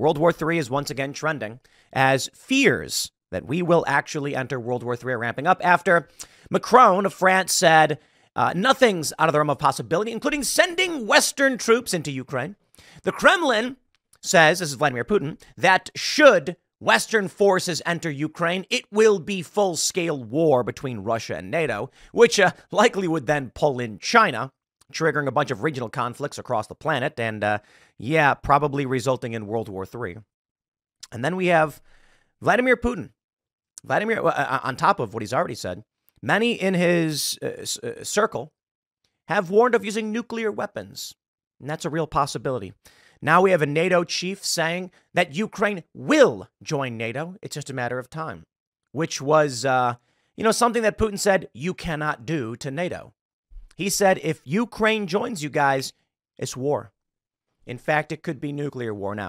World War III is once again trending as fears that we will actually enter World War III are ramping up after Macron of France said uh, nothing's out of the realm of possibility, including sending Western troops into Ukraine. The Kremlin says, this is Vladimir Putin, that should Western forces enter Ukraine, it will be full scale war between Russia and NATO, which uh, likely would then pull in China, triggering a bunch of regional conflicts across the planet, and uh, yeah, probably resulting in World War III. And then we have Vladimir Putin. Vladimir, uh, uh, on top of what he's already said, many in his uh, uh, circle have warned of using nuclear weapons. And that's a real possibility. Now we have a NATO chief saying that Ukraine will join NATO. It's just a matter of time, which was, uh, you know, something that Putin said you cannot do to NATO. He said if Ukraine joins you guys, it's war. In fact, it could be nuclear war now.